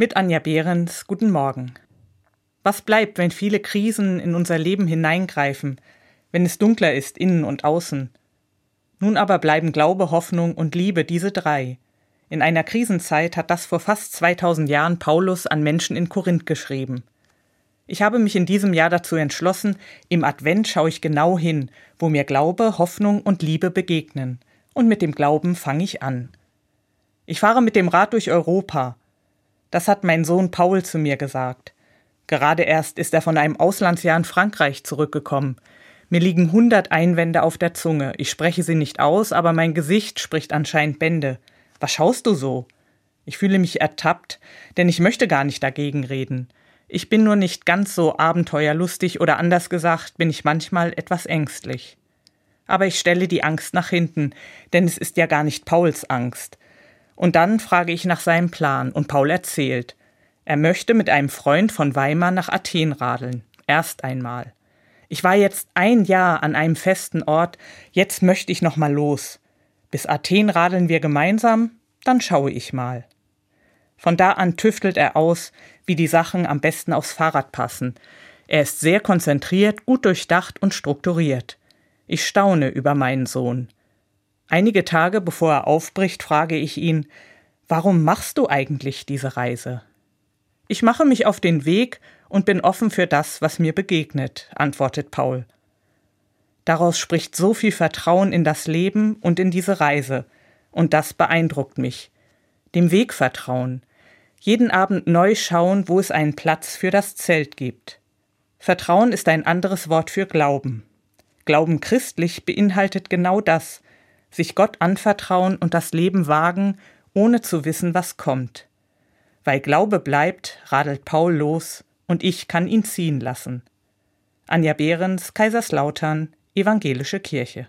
Mit Anja Behrens, guten Morgen. Was bleibt, wenn viele Krisen in unser Leben hineingreifen, wenn es dunkler ist innen und außen? Nun aber bleiben Glaube, Hoffnung und Liebe diese drei. In einer Krisenzeit hat das vor fast 2000 Jahren Paulus an Menschen in Korinth geschrieben. Ich habe mich in diesem Jahr dazu entschlossen, im Advent schaue ich genau hin, wo mir Glaube, Hoffnung und Liebe begegnen. Und mit dem Glauben fange ich an. Ich fahre mit dem Rad durch Europa, das hat mein Sohn Paul zu mir gesagt. Gerade erst ist er von einem Auslandsjahr in Frankreich zurückgekommen. Mir liegen hundert Einwände auf der Zunge. Ich spreche sie nicht aus, aber mein Gesicht spricht anscheinend Bände. Was schaust du so? Ich fühle mich ertappt, denn ich möchte gar nicht dagegen reden. Ich bin nur nicht ganz so abenteuerlustig oder anders gesagt, bin ich manchmal etwas ängstlich. Aber ich stelle die Angst nach hinten, denn es ist ja gar nicht Pauls Angst. Und dann frage ich nach seinem Plan und Paul erzählt. Er möchte mit einem Freund von Weimar nach Athen radeln. Erst einmal. Ich war jetzt ein Jahr an einem festen Ort, jetzt möchte ich noch mal los. Bis Athen radeln wir gemeinsam, dann schaue ich mal. Von da an tüftelt er aus, wie die Sachen am besten aufs Fahrrad passen. Er ist sehr konzentriert, gut durchdacht und strukturiert. Ich staune über meinen Sohn. Einige Tage bevor er aufbricht, frage ich ihn, warum machst du eigentlich diese Reise? Ich mache mich auf den Weg und bin offen für das, was mir begegnet, antwortet Paul. Daraus spricht so viel Vertrauen in das Leben und in diese Reise, und das beeindruckt mich. Dem Weg vertrauen, jeden Abend neu schauen, wo es einen Platz für das Zelt gibt. Vertrauen ist ein anderes Wort für Glauben. Glauben christlich beinhaltet genau das, sich Gott anvertrauen und das Leben wagen, ohne zu wissen, was kommt. Weil Glaube bleibt, radelt Paul los und ich kann ihn ziehen lassen. Anja Behrens, Kaiserslautern, Evangelische Kirche.